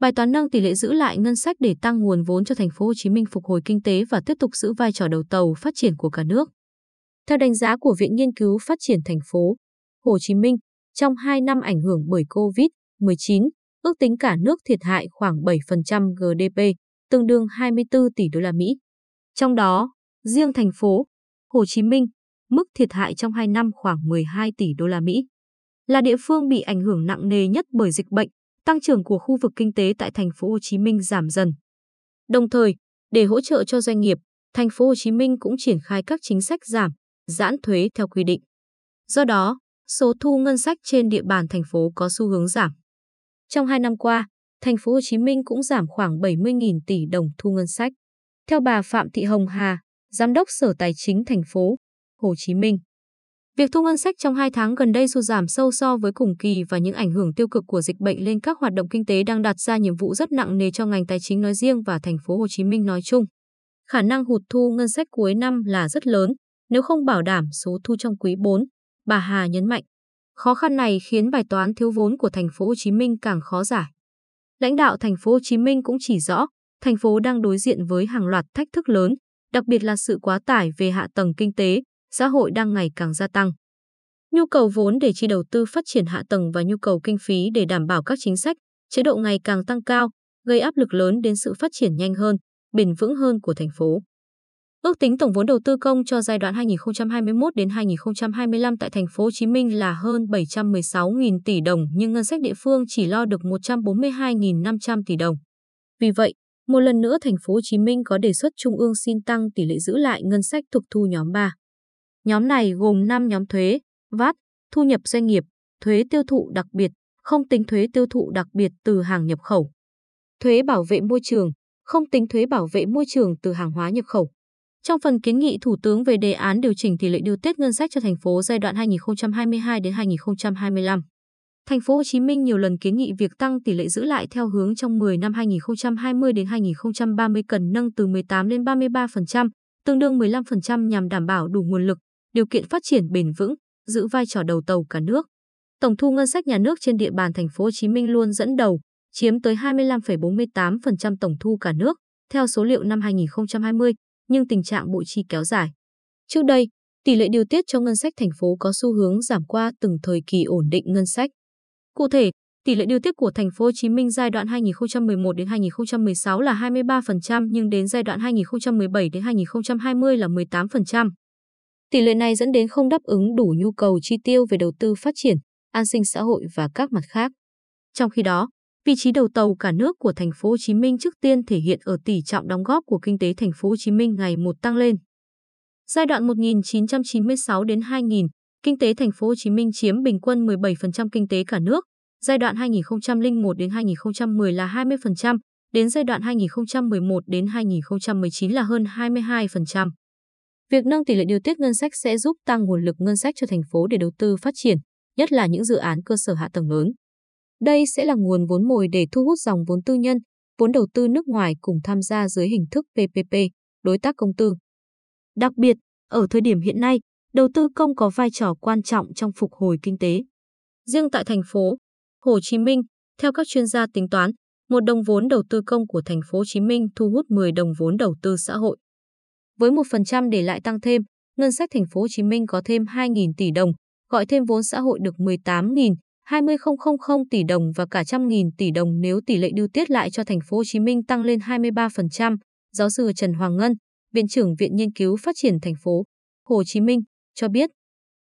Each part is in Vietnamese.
Bài toán nâng tỷ lệ giữ lại ngân sách để tăng nguồn vốn cho thành phố Hồ Chí Minh phục hồi kinh tế và tiếp tục giữ vai trò đầu tàu phát triển của cả nước. Theo đánh giá của Viện Nghiên cứu Phát triển thành phố Hồ Chí Minh, trong 2 năm ảnh hưởng bởi COVID-19, ước tính cả nước thiệt hại khoảng 7% GDP, tương đương 24 tỷ đô la Mỹ. Trong đó, riêng thành phố Hồ Chí Minh, mức thiệt hại trong 2 năm khoảng 12 tỷ đô la Mỹ. Là địa phương bị ảnh hưởng nặng nề nhất bởi dịch bệnh, tăng trưởng của khu vực kinh tế tại thành phố Hồ Chí Minh giảm dần. Đồng thời, để hỗ trợ cho doanh nghiệp, thành phố Hồ Chí Minh cũng triển khai các chính sách giảm, giãn thuế theo quy định. Do đó, số thu ngân sách trên địa bàn thành phố có xu hướng giảm. Trong 2 năm qua, thành phố Hồ Chí Minh cũng giảm khoảng 70.000 tỷ đồng thu ngân sách. Theo bà Phạm Thị Hồng Hà, Giám đốc Sở Tài chính thành phố Hồ Chí Minh, việc thu ngân sách trong 2 tháng gần đây sụt giảm sâu so với cùng kỳ và những ảnh hưởng tiêu cực của dịch bệnh lên các hoạt động kinh tế đang đặt ra nhiệm vụ rất nặng nề cho ngành tài chính nói riêng và thành phố Hồ Chí Minh nói chung. Khả năng hụt thu ngân sách cuối năm là rất lớn nếu không bảo đảm số thu trong quý 4, bà Hà nhấn mạnh. Khó khăn này khiến bài toán thiếu vốn của thành phố Hồ Chí Minh càng khó giải. Lãnh đạo thành phố Hồ Chí Minh cũng chỉ rõ, thành phố đang đối diện với hàng loạt thách thức lớn, đặc biệt là sự quá tải về hạ tầng kinh tế, xã hội đang ngày càng gia tăng. Nhu cầu vốn để chi đầu tư phát triển hạ tầng và nhu cầu kinh phí để đảm bảo các chính sách, chế độ ngày càng tăng cao, gây áp lực lớn đến sự phát triển nhanh hơn, bền vững hơn của thành phố. Ước tính tổng vốn đầu tư công cho giai đoạn 2021 đến 2025 tại thành phố Hồ Chí Minh là hơn 716.000 tỷ đồng nhưng ngân sách địa phương chỉ lo được 142.500 tỷ đồng. Vì vậy, một lần nữa thành phố Hồ Chí Minh có đề xuất Trung ương xin tăng tỷ lệ giữ lại ngân sách thuộc thu nhóm 3. Nhóm này gồm 5 nhóm thuế, VAT, thu nhập doanh nghiệp, thuế tiêu thụ đặc biệt, không tính thuế tiêu thụ đặc biệt từ hàng nhập khẩu. Thuế bảo vệ môi trường, không tính thuế bảo vệ môi trường từ hàng hóa nhập khẩu. Trong phần kiến nghị Thủ tướng về đề án điều chỉnh tỷ lệ điều tiết ngân sách cho thành phố giai đoạn 2022 đến 2025, Thành phố Hồ Chí Minh nhiều lần kiến nghị việc tăng tỷ lệ giữ lại theo hướng trong 10 năm 2020 đến 2030 cần nâng từ 18 lên 33%, tương đương 15% nhằm đảm bảo đủ nguồn lực, điều kiện phát triển bền vững, giữ vai trò đầu tàu cả nước. Tổng thu ngân sách nhà nước trên địa bàn thành phố Hồ Chí Minh luôn dẫn đầu, chiếm tới 25,48% tổng thu cả nước, theo số liệu năm 2020, nhưng tình trạng bội chi kéo dài. Trước đây, tỷ lệ điều tiết cho ngân sách thành phố có xu hướng giảm qua từng thời kỳ ổn định ngân sách. Cụ thể, tỷ lệ điều tiết của thành phố Hồ Chí Minh giai đoạn 2011 đến 2016 là 23% nhưng đến giai đoạn 2017 đến 2020 là 18%. Tỷ lệ này dẫn đến không đáp ứng đủ nhu cầu chi tiêu về đầu tư phát triển, an sinh xã hội và các mặt khác. Trong khi đó, vị trí đầu tàu cả nước của thành phố Hồ Chí Minh trước tiên thể hiện ở tỷ trọng đóng góp của kinh tế thành phố Hồ Chí Minh ngày một tăng lên. Giai đoạn 1996 đến 2000, kinh tế thành phố Hồ Chí Minh chiếm bình quân 17% kinh tế cả nước, giai đoạn 2001 đến 2010 là 20%, đến giai đoạn 2011 đến 2019 là hơn 22%. Việc nâng tỷ lệ điều tiết ngân sách sẽ giúp tăng nguồn lực ngân sách cho thành phố để đầu tư phát triển, nhất là những dự án cơ sở hạ tầng lớn. Đây sẽ là nguồn vốn mồi để thu hút dòng vốn tư nhân, vốn đầu tư nước ngoài cùng tham gia dưới hình thức PPP, đối tác công tư. Đặc biệt, ở thời điểm hiện nay, đầu tư công có vai trò quan trọng trong phục hồi kinh tế. Riêng tại thành phố Hồ Chí Minh, theo các chuyên gia tính toán, một đồng vốn đầu tư công của thành phố Hồ Chí Minh thu hút 10 đồng vốn đầu tư xã hội. Với 1% để lại tăng thêm, ngân sách thành phố Hồ Chí Minh có thêm 2.000 tỷ đồng, gọi thêm vốn xã hội được 18.000 20.000 tỷ đồng và cả trăm nghìn tỷ đồng nếu tỷ lệ điều tiết lại cho thành phố Hồ Chí Minh tăng lên 23%, giáo sư Trần Hoàng Ngân, Viện trưởng Viện Nghiên cứu Phát triển thành phố Hồ Chí Minh cho biết.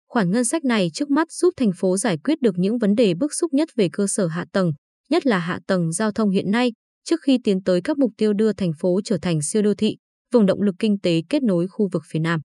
Khoản ngân sách này trước mắt giúp thành phố giải quyết được những vấn đề bức xúc nhất về cơ sở hạ tầng, nhất là hạ tầng giao thông hiện nay, trước khi tiến tới các mục tiêu đưa thành phố trở thành siêu đô thị, vùng động lực kinh tế kết nối khu vực phía Nam.